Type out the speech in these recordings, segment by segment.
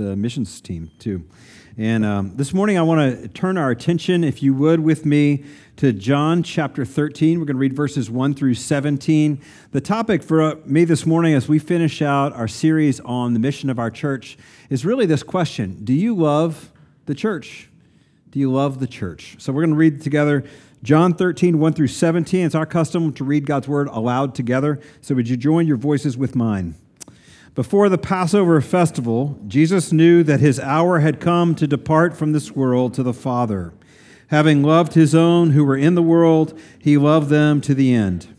the missions team, too. And um, this morning, I want to turn our attention, if you would, with me to John chapter 13. We're going to read verses 1 through 17. The topic for uh, me this morning, as we finish out our series on the mission of our church, is really this question Do you love the church? Do you love the church? So we're going to read together John 13, 1 through 17. It's our custom to read God's word aloud together. So would you join your voices with mine? Before the Passover festival, Jesus knew that his hour had come to depart from this world to the Father. Having loved his own who were in the world, he loved them to the end.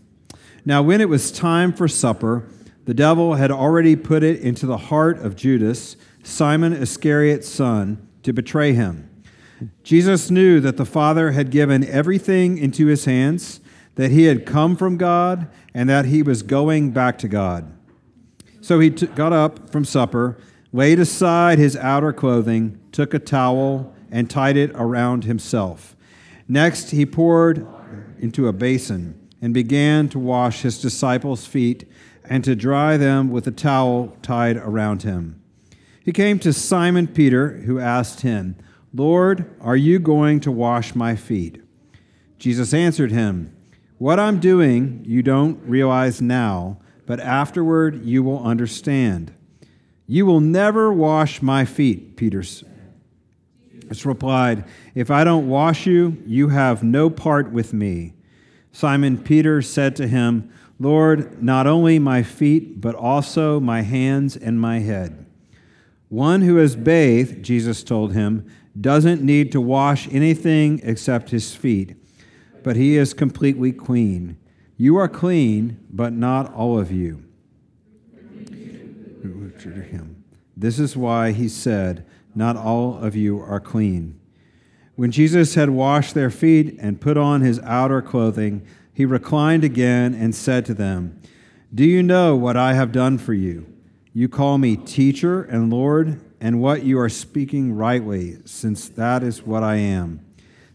Now, when it was time for supper, the devil had already put it into the heart of Judas, Simon Iscariot's son, to betray him. Jesus knew that the Father had given everything into his hands, that he had come from God, and that he was going back to God. So he t- got up from supper, laid aside his outer clothing, took a towel, and tied it around himself. Next, he poured into a basin and began to wash his disciples' feet and to dry them with a towel tied around him. He came to Simon Peter, who asked him, Lord, are you going to wash my feet? Jesus answered him, What I'm doing you don't realize now but afterward you will understand. You will never wash my feet, Peter replied. If I don't wash you, you have no part with me. Simon Peter said to him, Lord, not only my feet, but also my hands and my head. One who has bathed, Jesus told him, doesn't need to wash anything except his feet, but he is completely clean. You are clean, but not all of you. This is why he said, Not all of you are clean. When Jesus had washed their feet and put on his outer clothing, he reclined again and said to them, Do you know what I have done for you? You call me teacher and Lord, and what you are speaking rightly, since that is what I am.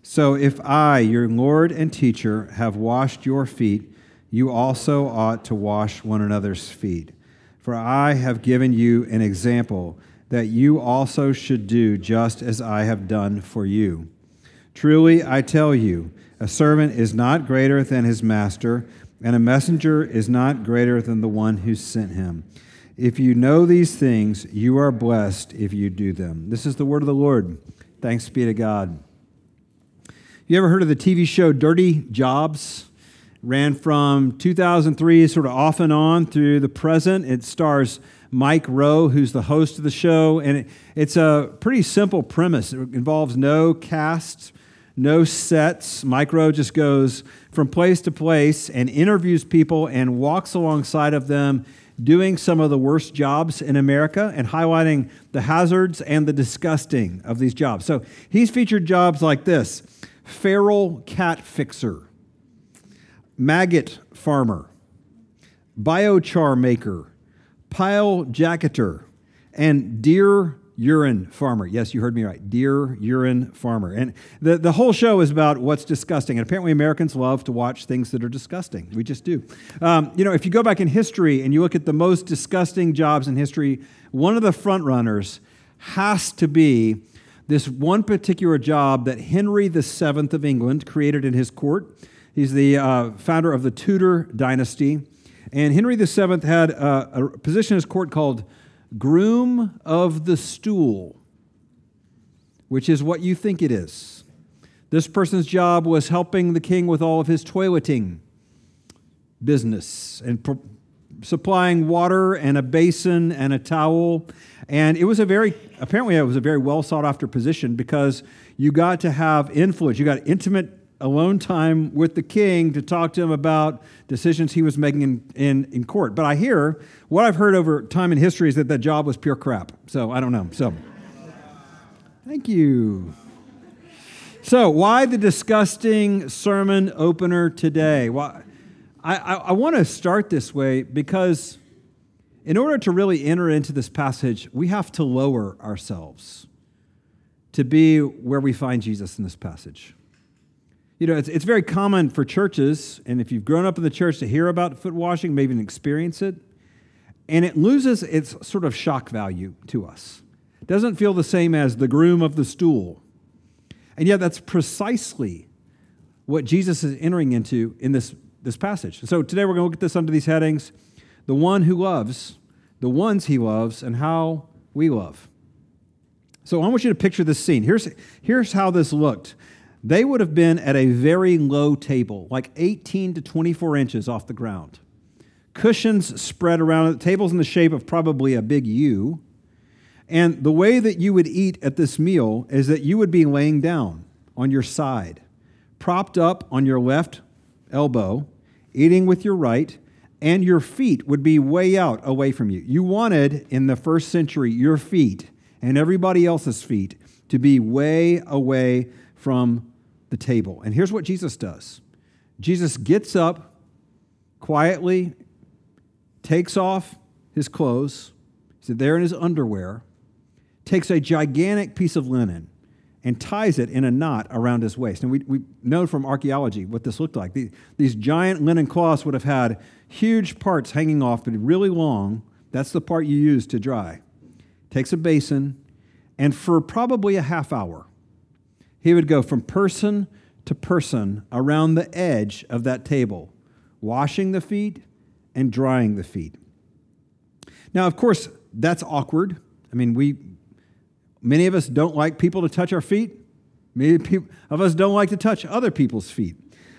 So if I, your Lord and teacher, have washed your feet, you also ought to wash one another's feet. For I have given you an example that you also should do just as I have done for you. Truly, I tell you, a servant is not greater than his master, and a messenger is not greater than the one who sent him. If you know these things, you are blessed if you do them. This is the word of the Lord. Thanks be to God. You ever heard of the TV show Dirty Jobs? Ran from 2003 sort of off and on through the present. It stars Mike Rowe, who's the host of the show, and it, it's a pretty simple premise. It involves no cast, no sets. Mike Rowe just goes from place to place and interviews people and walks alongside of them doing some of the worst jobs in America and highlighting the hazards and the disgusting of these jobs. So he's featured jobs like this feral cat fixer maggot farmer, biochar maker, pile jacketer, and deer urine farmer. Yes, you heard me right. Deer urine farmer. And the, the whole show is about what's disgusting. And apparently, Americans love to watch things that are disgusting. We just do. Um, you know, if you go back in history and you look at the most disgusting jobs in history, one of the front runners has to be this one particular job that Henry VII of England created in his court. He's the uh, founder of the Tudor dynasty. And Henry VII had a, position in his court called Groom of the Stool, which is what you think it is. This person's job was helping the king with all of his toileting business and supplying water and a basin and a towel. And it was a very, apparently, it was a very well sought after position because you got to have influence. You got intimate alone time with the king to talk to him about decisions he was making in, in, in court. But I hear, what I've heard over time in history is that that job was pure crap. So I don't know. So, thank you. So, why the disgusting sermon opener today? Well, I, I, I want to start this way because in order to really enter into this passage, we have to lower ourselves to be where we find Jesus in this passage. You know, it's, it's very common for churches, and if you've grown up in the church, to hear about foot washing, maybe even experience it, and it loses its sort of shock value to us. It doesn't feel the same as the groom of the stool. And yet, that's precisely what Jesus is entering into in this, this passage. So, today we're going to look at this under these headings the one who loves, the ones he loves, and how we love. So, I want you to picture this scene. Here's, here's how this looked. They would have been at a very low table, like 18 to 24 inches off the ground. Cushions spread around it, tables in the shape of probably a big U. And the way that you would eat at this meal is that you would be laying down on your side, propped up on your left elbow, eating with your right, and your feet would be way out away from you. You wanted, in the first century, your feet and everybody else's feet to be way away from the table. And here's what Jesus does Jesus gets up quietly, takes off his clothes, he's there in his underwear, takes a gigantic piece of linen and ties it in a knot around his waist. And we, we know from archaeology what this looked like. The, these giant linen cloths would have had huge parts hanging off, but really long. That's the part you use to dry. Takes a basin, and for probably a half hour, he would go from person to person around the edge of that table, washing the feet and drying the feet. Now, of course, that's awkward. I mean, we Many of us don't like people to touch our feet. Many of us don't like to touch other people's feet.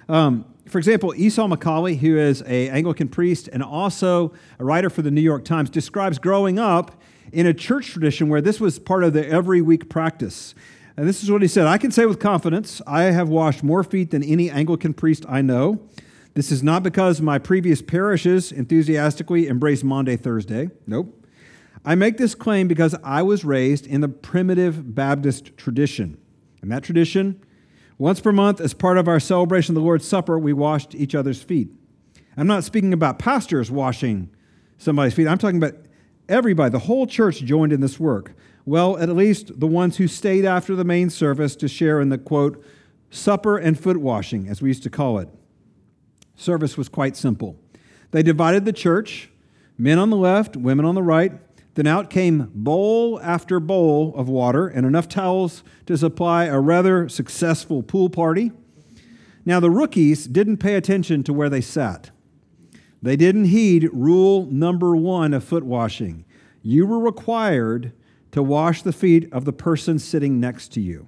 Um, for example, Esau McCaulley, who is an Anglican priest and also a writer for the New York Times, describes growing up in a church tradition where this was part of the every week practice. And this is what he said I can say with confidence, I have washed more feet than any Anglican priest I know. This is not because my previous parishes enthusiastically embraced Maundy Thursday. Nope. I make this claim because I was raised in the primitive Baptist tradition. In that tradition, once per month, as part of our celebration of the Lord's Supper, we washed each other's feet. I'm not speaking about pastors washing somebody's feet. I'm talking about everybody. The whole church joined in this work. Well, at least the ones who stayed after the main service to share in the quote, supper and foot washing, as we used to call it. Service was quite simple. They divided the church, men on the left, women on the right. Then out came bowl after bowl of water and enough towels to supply a rather successful pool party. Now, the rookies didn't pay attention to where they sat. They didn't heed rule number one of foot washing. You were required to wash the feet of the person sitting next to you.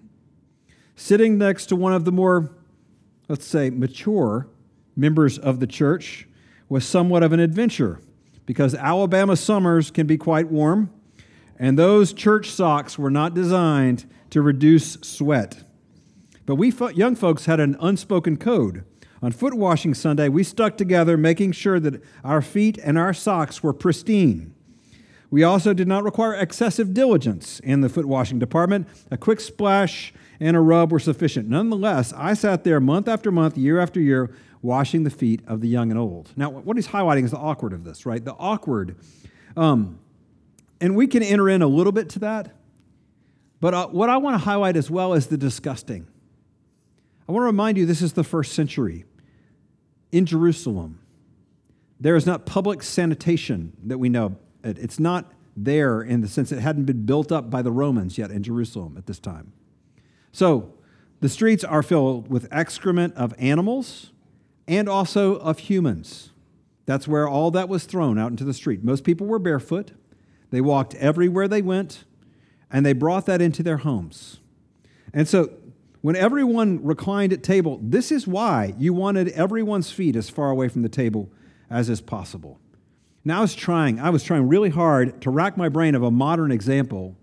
Sitting next to one of the more, let's say, mature members of the church was somewhat of an adventure because Alabama summers can be quite warm, and those church socks were not designed to reduce sweat. But we young folks had an unspoken code. On foot washing Sunday, we stuck together, making sure that our feet and our socks were pristine. We also did not require excessive diligence in the foot washing department. A quick splash and a rub were sufficient. Nonetheless, I sat there month after month, year after year, washing the feet of the young and old. Now, what he's highlighting is the awkward of this, right? The awkward. Um, and we can enter in a little bit to that. But uh, what I want to highlight as well is the disgusting. I want to remind you this is the first century. In Jerusalem, there is not public sanitation that we know. It's not there in the sense it hadn't been built up by the Romans yet in Jerusalem at this time. So the streets are filled with excrement of animals, and also of humans. That's where all that was thrown out into the street. Most people were barefoot, they walked everywhere they went, and they brought that into their homes. And so, when everyone reclined at table, this is why you wanted everyone's feet as far away from the table as is possible. Now I was trying, I was trying really hard to rack my brain of a modern example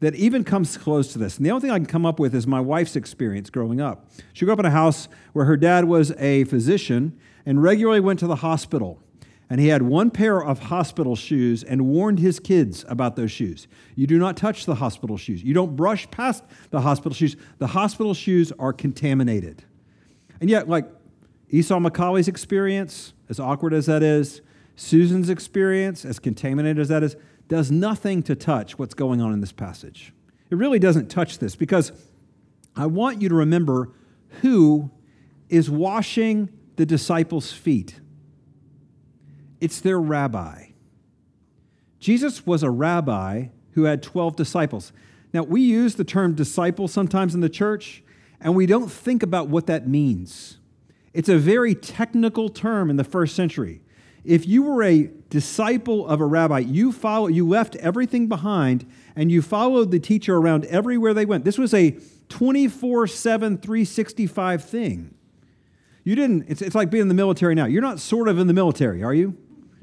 that even comes close to this. And the only thing I can come up with is my wife's experience growing up. She grew up in a house where her dad was a physician and regularly went to the hospital. And he had one pair of hospital shoes and warned his kids about those shoes. You do not touch the hospital shoes. You don't brush past the hospital shoes. The hospital shoes are contaminated. And yet, like Esau McCaulley's experience, as awkward as that is, Susan's experience, as contaminated as that is, does nothing to touch what's going on in this passage. It really doesn't touch this because I want you to remember who is washing the disciples' feet. It's their rabbi. Jesus was a rabbi who had 12 disciples. Now, we use the term disciple sometimes in the church, and we don't think about what that means. It's a very technical term in the first century. If you were a disciple of a rabbi, you follow, you left everything behind and you followed the teacher around everywhere they went. This was a 24/7 365 thing. You didn't it's, it's like being in the military now. You're not sort of in the military, are you?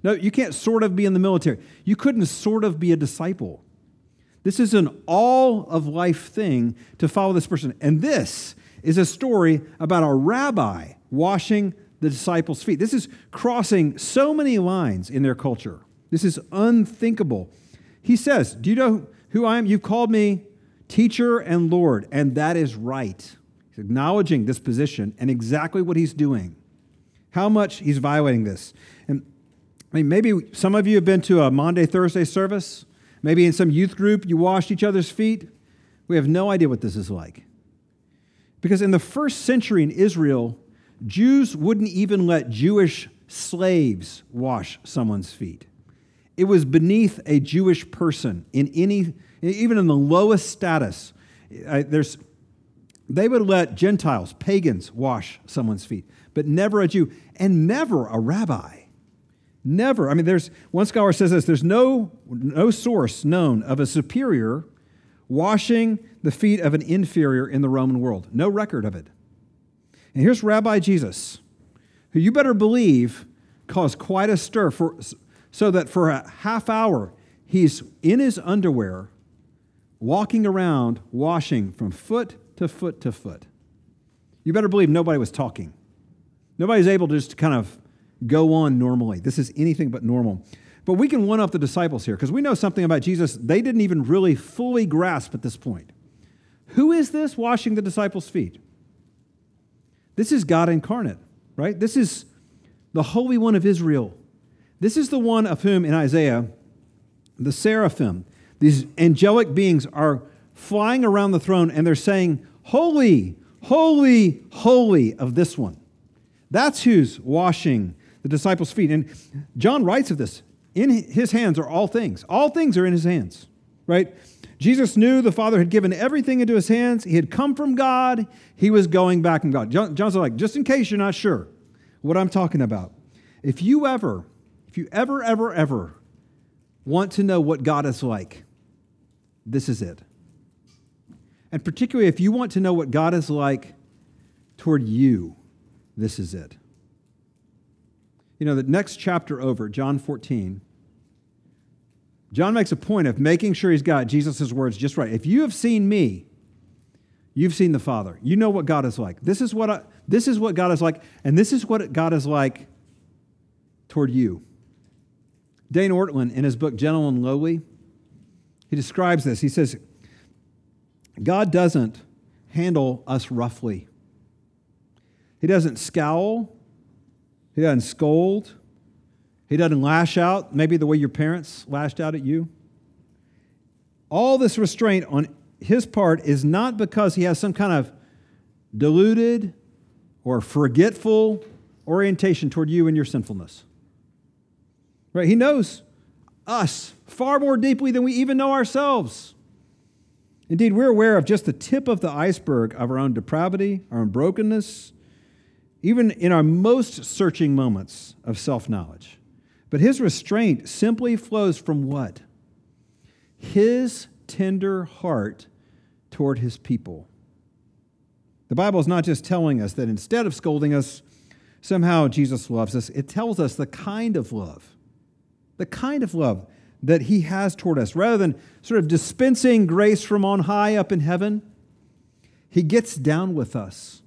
No, you can't sort of be in the military. You couldn't sort of be a disciple. This is an all of life thing to follow this person. And this is a story about a rabbi washing the disciples' feet. This is crossing so many lines in their culture. This is unthinkable. He says, Do you know who I am? You've called me teacher and Lord, and that is right. He's acknowledging this position and exactly what he's doing, how much he's violating this. And I mean, maybe some of you have been to a Maundy Thursday service. Maybe in some youth group you washed each other's feet. We have no idea what this is like. Because in the first century in Israel, Jews wouldn't even let Jewish slaves wash someone's feet. It was beneath a Jewish person in any, even in the lowest status. There's, they would let Gentiles, pagans, wash someone's feet, but never a Jew and never a rabbi. Never. I mean, there's one scholar says this there's no, no source known of a superior washing the feet of an inferior in the Roman world. No record of it. And here's Rabbi Jesus, who you better believe caused quite a stir for, so that for a half hour he's in his underwear, walking around, washing from foot to foot to foot. You better believe nobody was talking. Nobody's able to just kind of go on normally. This is anything but normal. But we can one up the disciples here because we know something about Jesus they didn't even really fully grasp at this point. Who is this washing the disciples' feet? This is God incarnate, right? This is the Holy One of Israel. This is the one of whom in Isaiah, the seraphim, these angelic beings are flying around the throne and they're saying, Holy, holy, holy of this one. That's who's washing the disciples' feet. And John writes of this. In his hands are all things. All things are in his hands, right? Jesus knew the Father had given everything into his hands. He had come from God. He was going back from God. John, John's like, just in case you're not sure what I'm talking about. If you ever, if you ever, ever, ever want to know what God is like, this is it. And particularly if you want to know what God is like toward you, this is it. You know, the next chapter over, John 14, John makes a point of making sure he's got Jesus' words just right. If you have seen me, you've seen the Father. You know what God is like. This is what, I, this is what God is like, and this is what God is like toward you. Dane Ortlund, in his book Gentle and Lowly, he describes this. He says, God doesn't handle us roughly. He doesn't scowl. He doesn't scold. He doesn't lash out, maybe the way your parents lashed out at you. All this restraint on his part is not because he has some kind of deluded or forgetful orientation toward you and your sinfulness. Right? He knows us far more deeply than we even know ourselves. Indeed, we're aware of just the tip of the iceberg of our own depravity, our own brokenness, even in our most searching moments of self knowledge. But his restraint simply flows from what? His tender heart toward his people. The Bible is not just telling us that instead of scolding us, somehow Jesus loves us. It tells us the kind of love, the kind of love that he has toward us. Rather than sort of dispensing grace from on high up in heaven, he gets down with us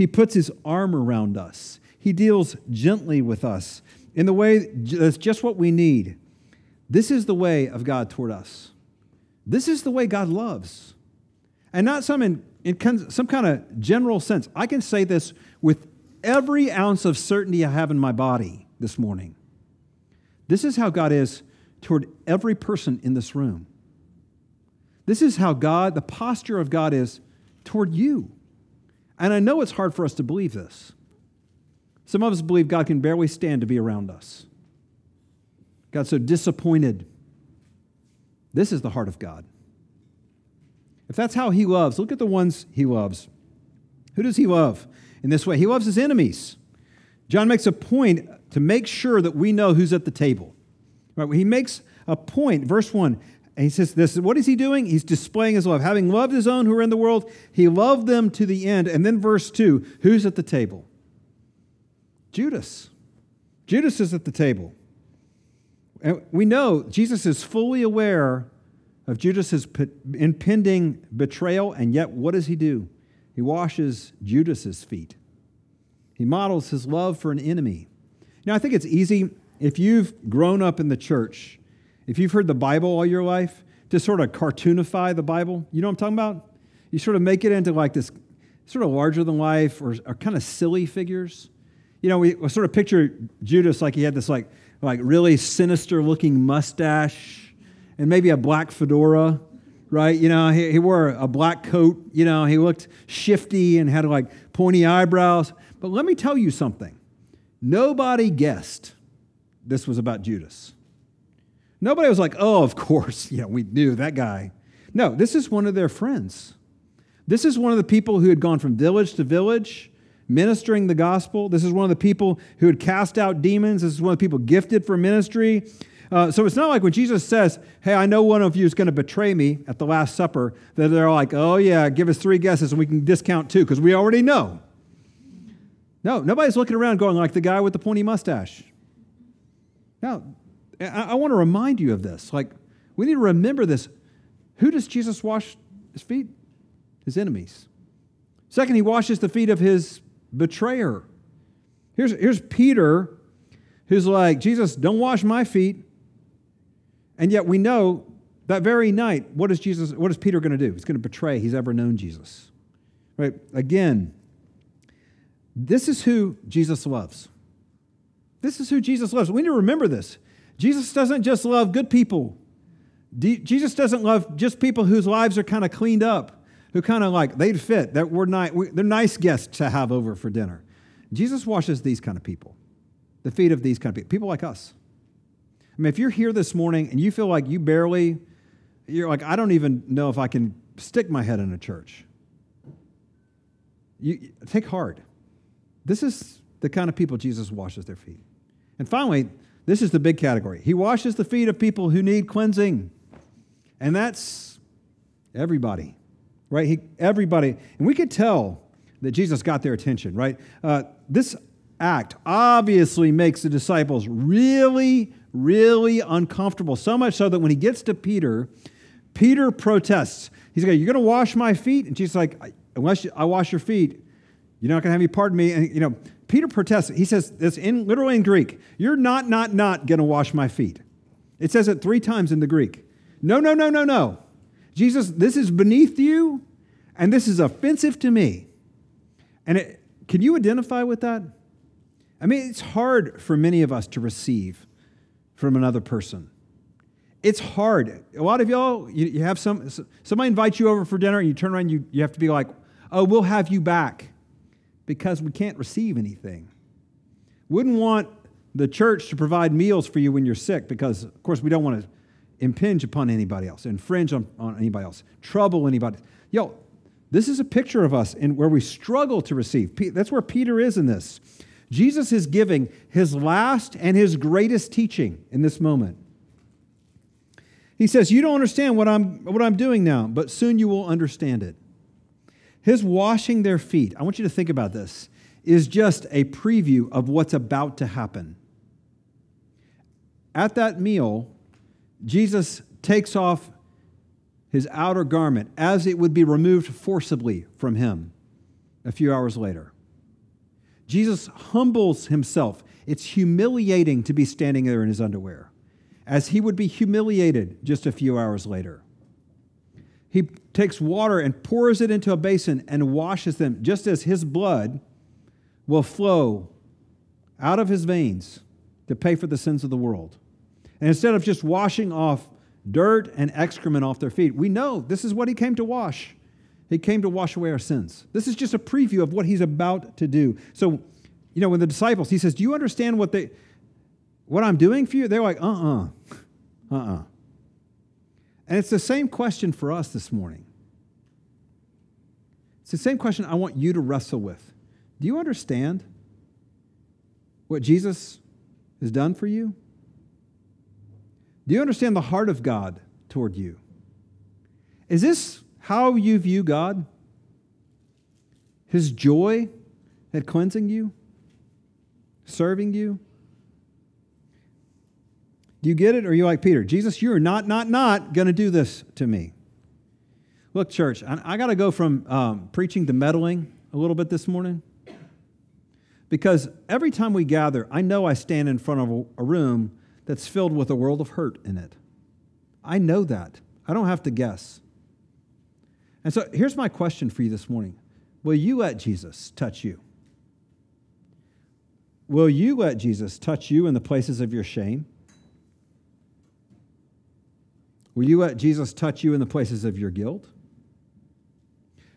he puts his arm around us. He deals gently with us in the way that's just what we need. This is the way of God toward us. This is the way God loves. And not some in, in some kind of general sense. I can say this with every ounce of certainty I have in my body this morning. This is how God is toward every person in this room. This is how God, the posture of God is toward you. And I know it's hard for us to believe this. Some of us believe God can barely stand to be around us. God's so disappointed This is the heart of God. If that's how he loves, look at the ones he loves. Who does he love in this way? He loves his enemies. John makes a point to make sure that we know who's at the table. Right? He makes a point, verse 1, and he says this what is he doing? He's displaying his love. Having loved his own who are in the world, he loved them to the end. And then verse 2, who's at the table? Judas. Judas is at the table. And we know Jesus is fully aware of Judas's impending betrayal, and yet what does he do? He washes Judas's feet. He models his love for an enemy. Now, I think it's easy if you've grown up in the church, if you've heard the Bible all your life, to sort of cartoonify the Bible. You know what I'm talking about? You sort of make it into like this sort of larger than life or, or kind of silly figures. You know, we, sort of picture Judas like he had this like, like really sinister looking mustache and maybe a black fedora, right? You know, he, he wore a black coat. You know, he looked shifty and had like pointy eyebrows. But let me tell you something. Nobody guessed this was about Judas. Nobody was like, oh, of course, yeah, we knew that guy. No, this is one of their friends. This is one of the people who had gone from village to village ministering the gospel. This is one of the people who had cast out demons. This is one of the people gifted for ministry. Uh, so it's not like when Jesus says, Hey, I know one of you is going to betray me at the Last Supper, that they're like, Oh, yeah, give us three guesses and we can discount two because we already know. No, nobody's looking around going like the guy with the pointy mustache. Now, I, I want to remind you of this. Like, we need to remember this. Who does Jesus wash his feet? His enemies. Second, he washes the feet of his betrayer. Here's, here's Peter, who's like, Jesus, don't wash my feet. And yet we know that very night, what is Jesus, what is Peter going to do? He's going to betray. He's ever known Jesus. Right? Again, this is who Jesus loves. This is who Jesus loves. We need to remember this. Jesus doesn't just love good people. Jesus doesn't love just people whose lives are kind of cleaned up, who kind of like they'd fit. That we're nice. They're nice guests to have over for dinner. Jesus washes these kind of people, the feet of these kind of people, people like us. I mean, if you're here this morning and you feel like you barely, you're like, I don't even know if I can stick my head in a church. You take heart. This is the kind of people Jesus washes their feet. And finally, this is the big category. He washes the feet of people who need cleansing. And that's everybody, right? He, everybody. And we could tell that Jesus got their attention, right? Uh, this act obviously makes the disciples really, really uncomfortable. So much so that when he gets to Peter, Peter protests. He's like, You're going to wash my feet? And Jesus like, Unless I wash your feet, you're not going to have me pardon me. And, you know, Peter protests. He says this in literally in Greek. You're not, not, not going to wash my feet. It says it three times in the Greek. No, no, no, no, no. Jesus, this is beneath you, and this is offensive to me. And it, can you identify with that? I mean, it's hard for many of us to receive from another person. It's hard. A lot of y'all, you, you have some, somebody invites you over for dinner, and you turn around, you, you have to be like, oh, we'll have you back because we can't receive anything. Wouldn't want the church to provide meals for you when you're sick because, of course, we don't want to impinge upon anybody else, infringe on, on anybody else, trouble anybody. Yo, this is a picture of us in where we struggle to receive. That's where Peter is in this. Jesus is giving his last and his greatest teaching in this moment. He says, You don't understand what I'm, what I'm doing now, but soon you will understand it. His washing their feet, I want you to think about this, is just a preview of what's about to happen. At that meal, Jesus takes off his outer garment as it would be removed forcibly from him a few hours later. Jesus humbles himself. It's humiliating to be standing there in his underwear, as he would be humiliated just a few hours later he takes water and pours it into a basin and washes them, just as his blood will flow out of his veins to pay for the sins of the world. And instead of just washing off dirt and excrement off their feet, we know this is what he came to wash. He came to wash away our sins. This is just a preview of what he's about to do. So, you know, when the disciples, he says, Do you understand what they what I'm doing for you? They're like, uh-uh. Uh-uh. And it's the same question for us this morning. It's the same question I want you to wrestle with. Do you understand what Jesus has done for you? Do you understand the heart of God toward you? Is this how you view God? His joy at cleansing you, serving you? Do you get it? Or are you like Peter? Jesus, you're not, not, not going to do this to me. Look, church, I, I got to go from um, preaching to meddling a little bit this morning. Because every time we gather, I know I stand in front of a, a room that's filled with a world of hurt in it. I know that. I don't have to guess. And so here's my question for you this morning Will you let Jesus touch you? Will you let Jesus touch you in the places of your shame? Will you let Jesus touch you in the places of your guilt?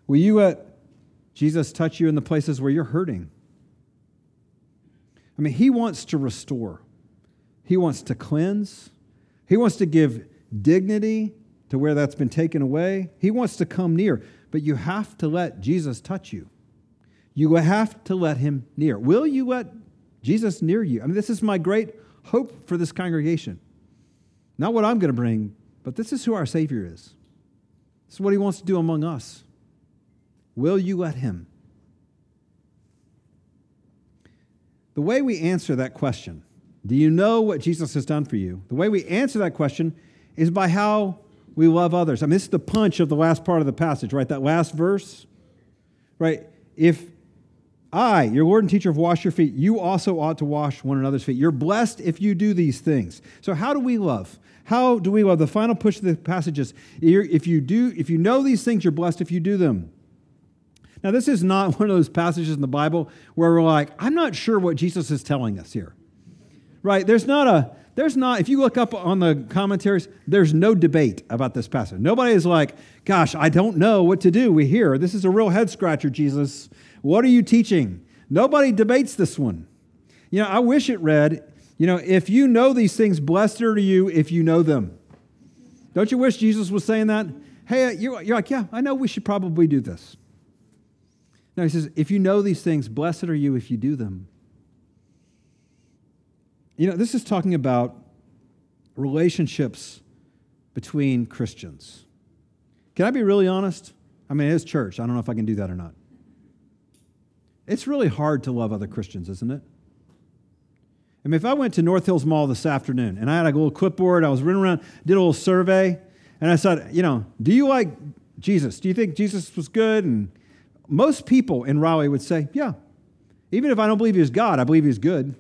Will you let Jesus touch you in the places where you're hurting? I mean, He wants to restore, He wants to cleanse, He wants to give dignity to where that's been taken away. He wants to come near, but you have to let Jesus touch you. You have to let Him near. Will you let Jesus near you? I mean, this is my great hope for this congregation. Not what I'm going to bring, but this is who our Savior is. This is what He wants to do among us. Will you let Him? The way we answer that question, do you know what Jesus has done for you? The way we answer that question is by how we love others. I mean, this is the punch of the last part of the passage, right? That last verse, right? If I, your Lord and teacher, have washed your feet, you also ought to wash one another's feet. You're blessed if you do these things. So, how do we love? How do we love? The final push of the passage is if you do, if you know these things, you're blessed if you do them. Now, this is not one of those passages in the Bible where we're like, I'm not sure what Jesus is telling us here. Right? There's not a, there's not, if you look up on the commentaries, there's no debate about this passage. Nobody is like, gosh, I don't know what to do. We hear this is a real head scratcher, Jesus. What are you teaching? Nobody debates this one. You know, I wish it read, you know, if you know these things, blessed are you if you know them. Don't you wish Jesus was saying that? Hey, uh, you're, you're like, yeah, I know we should probably do this. No, he says, if you know these things, blessed are you if you do them. You know, this is talking about relationships between Christians. Can I be really honest? I mean, it is church. I don't know if I can do that or not. It's really hard to love other Christians, isn't it? I mean, if I went to North Hills Mall this afternoon and I had a little clipboard, I was running around, did a little survey, and I said, you know, do you like Jesus? Do you think Jesus was good? And most people in Raleigh would say, yeah. Even if I don't believe he's God, I believe he's good.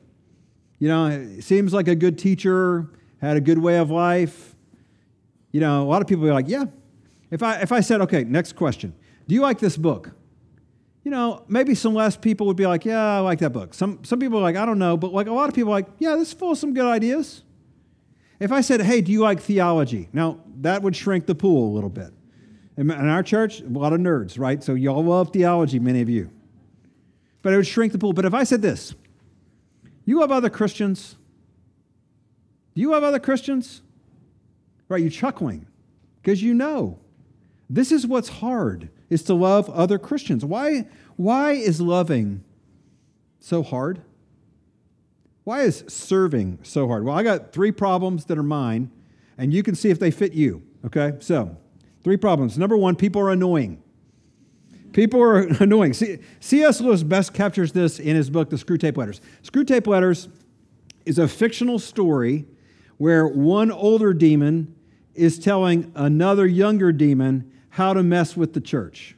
You know, it seems like a good teacher, had a good way of life. You know, a lot of people are like, yeah. If I, if I said, okay, next question, do you like this book? You know, maybe some less people would be like, yeah, I like that book. Some, some people are like, I don't know, but like a lot of people are like, yeah, this is full of some good ideas. If I said, hey, do you like theology? Now, that would shrink the pool a little bit. In our church, a lot of nerds, right? So y'all love theology, many of you. But it would shrink the pool. But if I said this, you have other Christians? Do you have other Christians? Right, you're chuckling because you know this is what's hard is to love other Christians. Why, why is loving so hard? Why is serving so hard? Well, I got three problems that are mine, and you can see if they fit you. Okay, so Three problems. Number one, people are annoying. People are annoying. C.S. Lewis best captures this in his book, The Screwtape Letters. Screwtape Letters is a fictional story where one older demon is telling another younger demon how to mess with the church,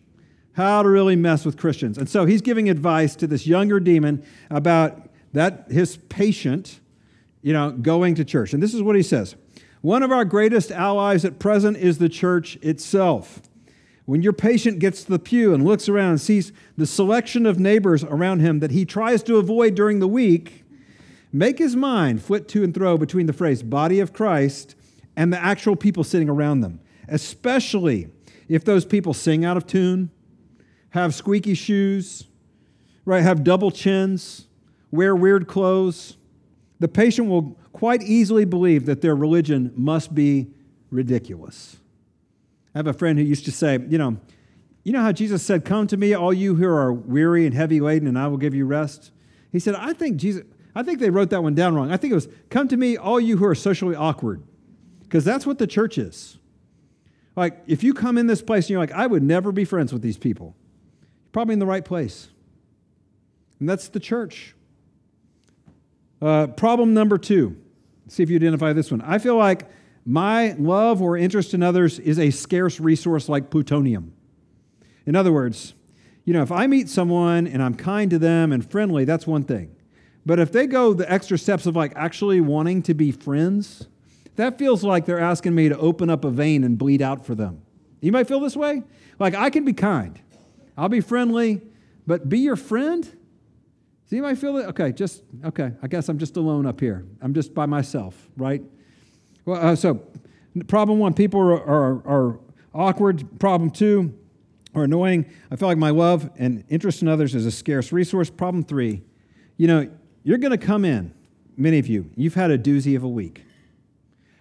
how to really mess with Christians. And so he's giving advice to this younger demon about that his patient, you know, going to church. And this is what he says. One of our greatest allies at present is the church itself. When your patient gets to the pew and looks around and sees the selection of neighbors around him that he tries to avoid during the week, make his mind flit to and fro between the phrase body of Christ and the actual people sitting around them, especially if those people sing out of tune, have squeaky shoes, right, have double chins, wear weird clothes. The patient will quite easily believe that their religion must be ridiculous. I have a friend who used to say, you know, you know how Jesus said, Come to me, all you who are weary and heavy laden, and I will give you rest? He said, I think Jesus, I think they wrote that one down wrong. I think it was, Come to me, all you who are socially awkward. Because that's what the church is. Like, if you come in this place and you're like, I would never be friends with these people, you're probably in the right place. And that's the church. Uh, problem number two. Let's see if you identify this one. I feel like my love or interest in others is a scarce resource like plutonium. In other words, you know, if I meet someone and I'm kind to them and friendly, that's one thing. But if they go the extra steps of like actually wanting to be friends, that feels like they're asking me to open up a vein and bleed out for them. You might feel this way? Like I can be kind, I'll be friendly, but be your friend? See, you might feel it? Okay, just, okay, I guess I'm just alone up here. I'm just by myself, right? Well, uh, so problem one, people are, are, are awkward. Problem two, are annoying. I feel like my love and interest in others is a scarce resource. Problem three, you know, you're going to come in, many of you, you've had a doozy of a week.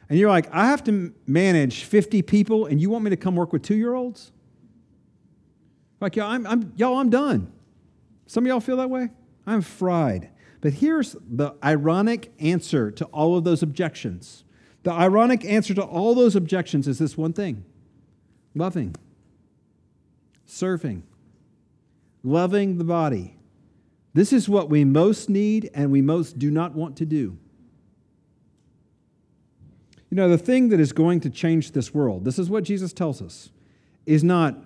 And you're like, I have to manage 50 people, and you want me to come work with two year olds? Like, y'all, I'm, I'm, y'all, I'm done. Some of y'all feel that way? I'm fried. But here's the ironic answer to all of those objections. The ironic answer to all those objections is this one thing loving, serving, loving the body. This is what we most need and we most do not want to do. You know, the thing that is going to change this world, this is what Jesus tells us, is not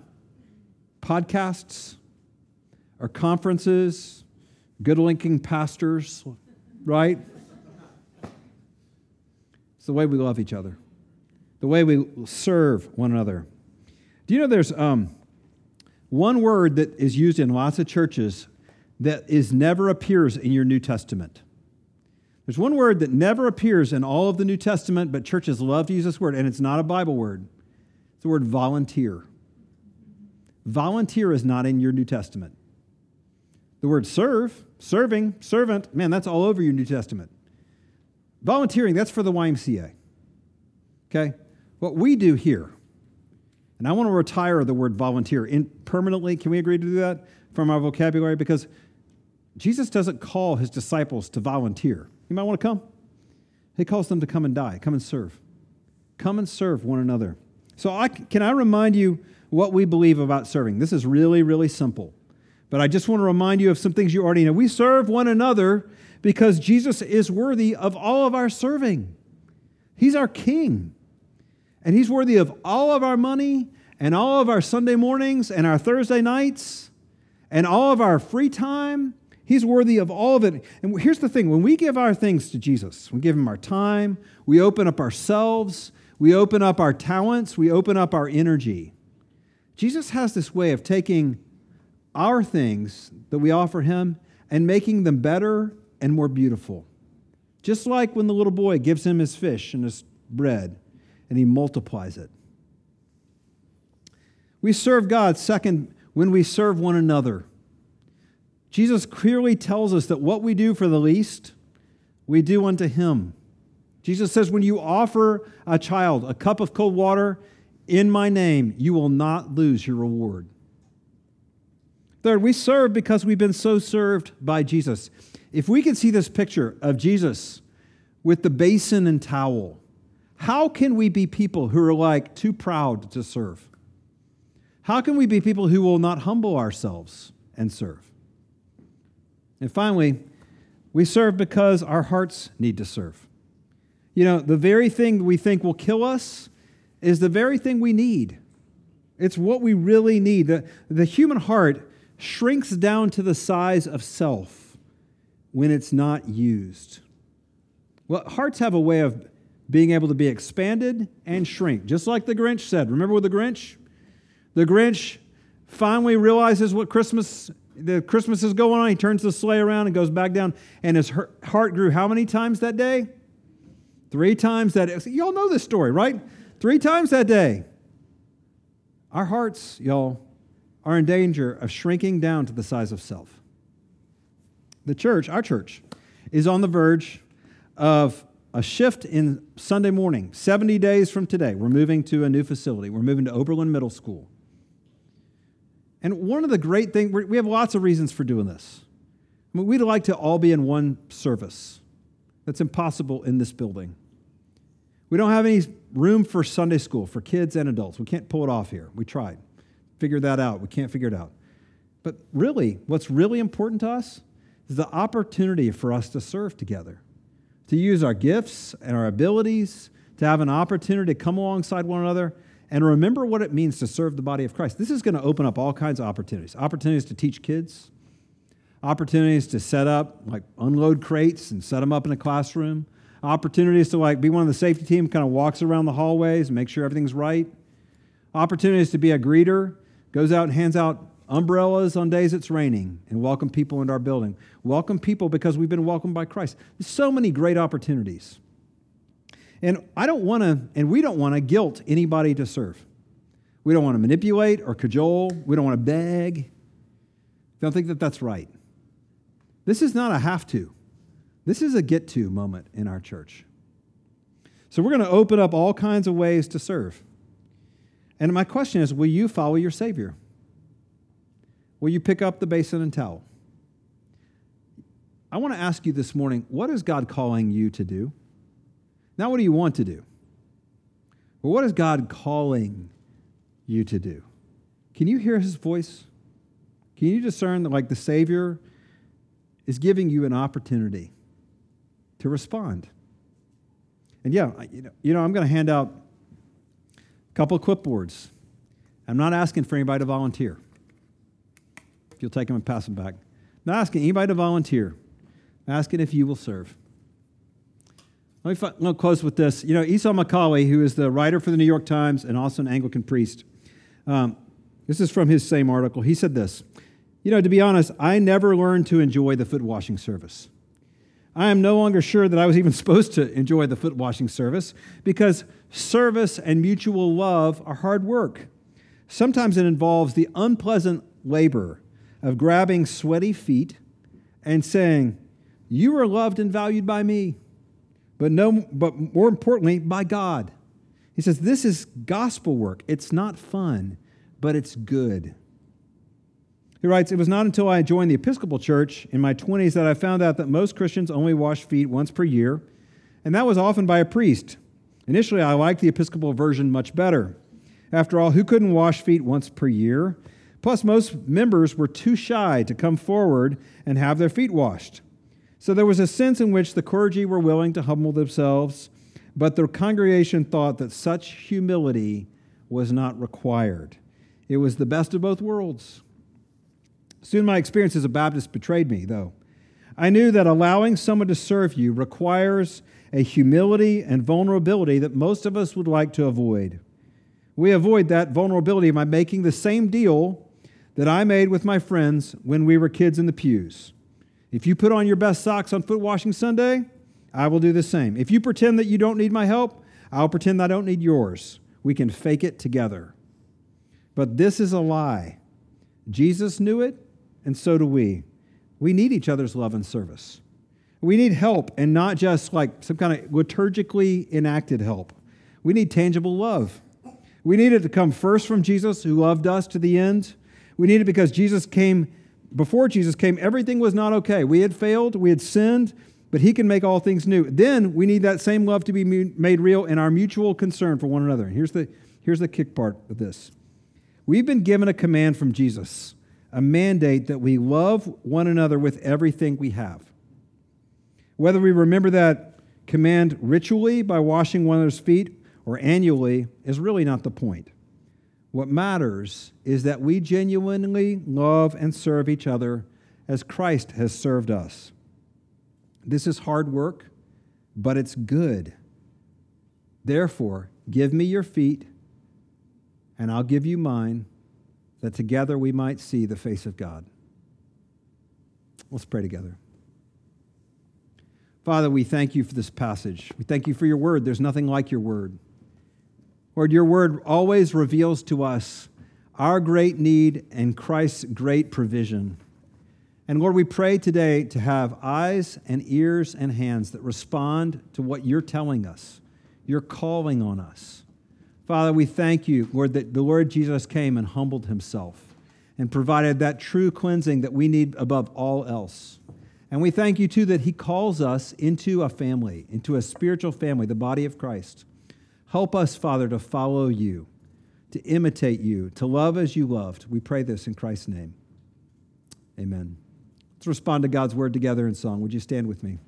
podcasts or conferences, good linking pastors, right? It's the way we love each other, the way we serve one another. Do you know there's um, one word that is used in lots of churches that is never appears in your New Testament? There's one word that never appears in all of the New Testament, but churches love to use this word, and it's not a Bible word. It's the word volunteer. Volunteer is not in your New Testament. The word serve, serving, servant, man, that's all over your New Testament. Volunteering, that's for the YMCA. Okay? What we do here, and I want to retire the word volunteer in permanently. Can we agree to do that from our vocabulary? Because Jesus doesn't call his disciples to volunteer. You might want to come. He calls them to come and die, come and serve. Come and serve one another. So, I, can I remind you what we believe about serving? This is really, really simple. But I just want to remind you of some things you already know. We serve one another because Jesus is worthy of all of our serving. He's our King. And He's worthy of all of our money and all of our Sunday mornings and our Thursday nights and all of our free time He's worthy of all of it. And here's the thing when we give our things to Jesus, we give Him our time, we open up ourselves, we open up our talents, we open up our energy. Jesus has this way of taking our things that we offer Him and making them better and more beautiful. Just like when the little boy gives him his fish and his bread and he multiplies it. We serve God, second, when we serve one another. Jesus clearly tells us that what we do for the least, we do unto him. Jesus says, when you offer a child a cup of cold water in my name, you will not lose your reward. Third, we serve because we've been so served by Jesus. If we can see this picture of Jesus with the basin and towel, how can we be people who are like too proud to serve? How can we be people who will not humble ourselves and serve? And finally, we serve because our hearts need to serve. You know, the very thing we think will kill us is the very thing we need. It's what we really need. The, the human heart shrinks down to the size of self when it's not used. Well, hearts have a way of being able to be expanded and shrink, just like the Grinch said. Remember with the Grinch? The Grinch finally realizes what Christmas the Christmas is going on. He turns the sleigh around and goes back down. And his heart grew how many times that day? Three times that day. Y'all know this story, right? Three times that day. Our hearts, y'all, are in danger of shrinking down to the size of self. The church, our church, is on the verge of a shift in Sunday morning. 70 days from today, we're moving to a new facility. We're moving to Oberlin Middle School. And one of the great things, we have lots of reasons for doing this. I mean, we'd like to all be in one service. That's impossible in this building. We don't have any room for Sunday school for kids and adults. We can't pull it off here. We tried. Figured that out. We can't figure it out. But really, what's really important to us is the opportunity for us to serve together, to use our gifts and our abilities, to have an opportunity to come alongside one another and remember what it means to serve the body of Christ. This is going to open up all kinds of opportunities opportunities to teach kids, opportunities to set up, like unload crates and set them up in a classroom, opportunities to like be one of the safety team, kind of walks around the hallways and make sure everything's right, opportunities to be a greeter, goes out and hands out umbrellas on days it's raining and welcome people into our building. Welcome people because we've been welcomed by Christ. There's so many great opportunities. And I don't want to, and we don't want to guilt anybody to serve. We don't want to manipulate or cajole. We don't want to beg. Don't think that that's right. This is not a have to. This is a get to moment in our church. So we're going to open up all kinds of ways to serve. And my question is will you follow your Savior? Will you pick up the basin and towel? I want to ask you this morning what is God calling you to do? Not what do you want to do, but what is God calling you to do? Can you hear his voice? Can you discern that, like, the Savior is giving you an opportunity to respond? And yeah, you know, you know I'm going to hand out couple of clipboards. I'm not asking for anybody to volunteer. If you'll take them and pass them back. I'm not asking anybody to volunteer. I'm asking if you will serve. Let me, let close with this. You know, Esau McCaulley, who is the writer for the New York Times and also an Anglican priest, um, this is from his same article. He said this You know, to be honest, I never learned to enjoy the foot washing service. I am no longer sure that I was even supposed to enjoy the foot washing service because service and mutual love are hard work. Sometimes it involves the unpleasant labor of grabbing sweaty feet and saying, You are loved and valued by me but, no, but more importantly, by God. He says, This is gospel work. It's not fun, but it's good. He writes, It was not until I joined the Episcopal Church in my 20s that I found out that most Christians only wash feet once per year, and that was often by a priest. Initially, I liked the Episcopal version much better. After all, who couldn't wash feet once per year? Plus, most members were too shy to come forward and have their feet washed. So there was a sense in which the clergy were willing to humble themselves, but the congregation thought that such humility was not required. It was the best of both worlds. Soon my experience as a Baptist betrayed me, though. I knew that allowing someone to serve you requires a humility and vulnerability that most of us would like to avoid. We avoid that vulnerability by making the same deal that I made with my friends when we were kids in the pews. If you put on your best socks on foot washing Sunday, I will do the same. If you pretend that you don't need my help, I'll pretend I don't need yours. We can fake it together. But this is a lie. Jesus knew it, and so do we. We need each other's love and service. We need help, and not just like some kind of liturgically enacted help. We need tangible love. We need it to come first from Jesus, who loved us to the end. We need it because Jesus came before Jesus came, everything was not okay. We had failed, we had sinned, but He can make all things new. Then we need that same love to be made real in our mutual concern for one another. And Here's the, here's the kick part of this we've been given a command from Jesus, a mandate that we love one another with everything we have. Whether we remember that command ritually by washing one another's feet or annually is really not the point. What matters is that we genuinely love and serve each other as Christ has served us. This is hard work, but it's good. Therefore, give me your feet, and I'll give you mine, that together we might see the face of God. Let's pray together. Father, we thank you for this passage. We thank you for your word. There's nothing like your word. Lord, your word always reveals to us our great need and Christ's great provision. And Lord, we pray today to have eyes and ears and hands that respond to what you're telling us, you're calling on us. Father, we thank you, Lord, that the Lord Jesus came and humbled himself and provided that true cleansing that we need above all else. And we thank you, too, that he calls us into a family, into a spiritual family, the body of Christ. Help us, Father, to follow you, to imitate you, to love as you loved. We pray this in Christ's name. Amen. Let's respond to God's word together in song. Would you stand with me?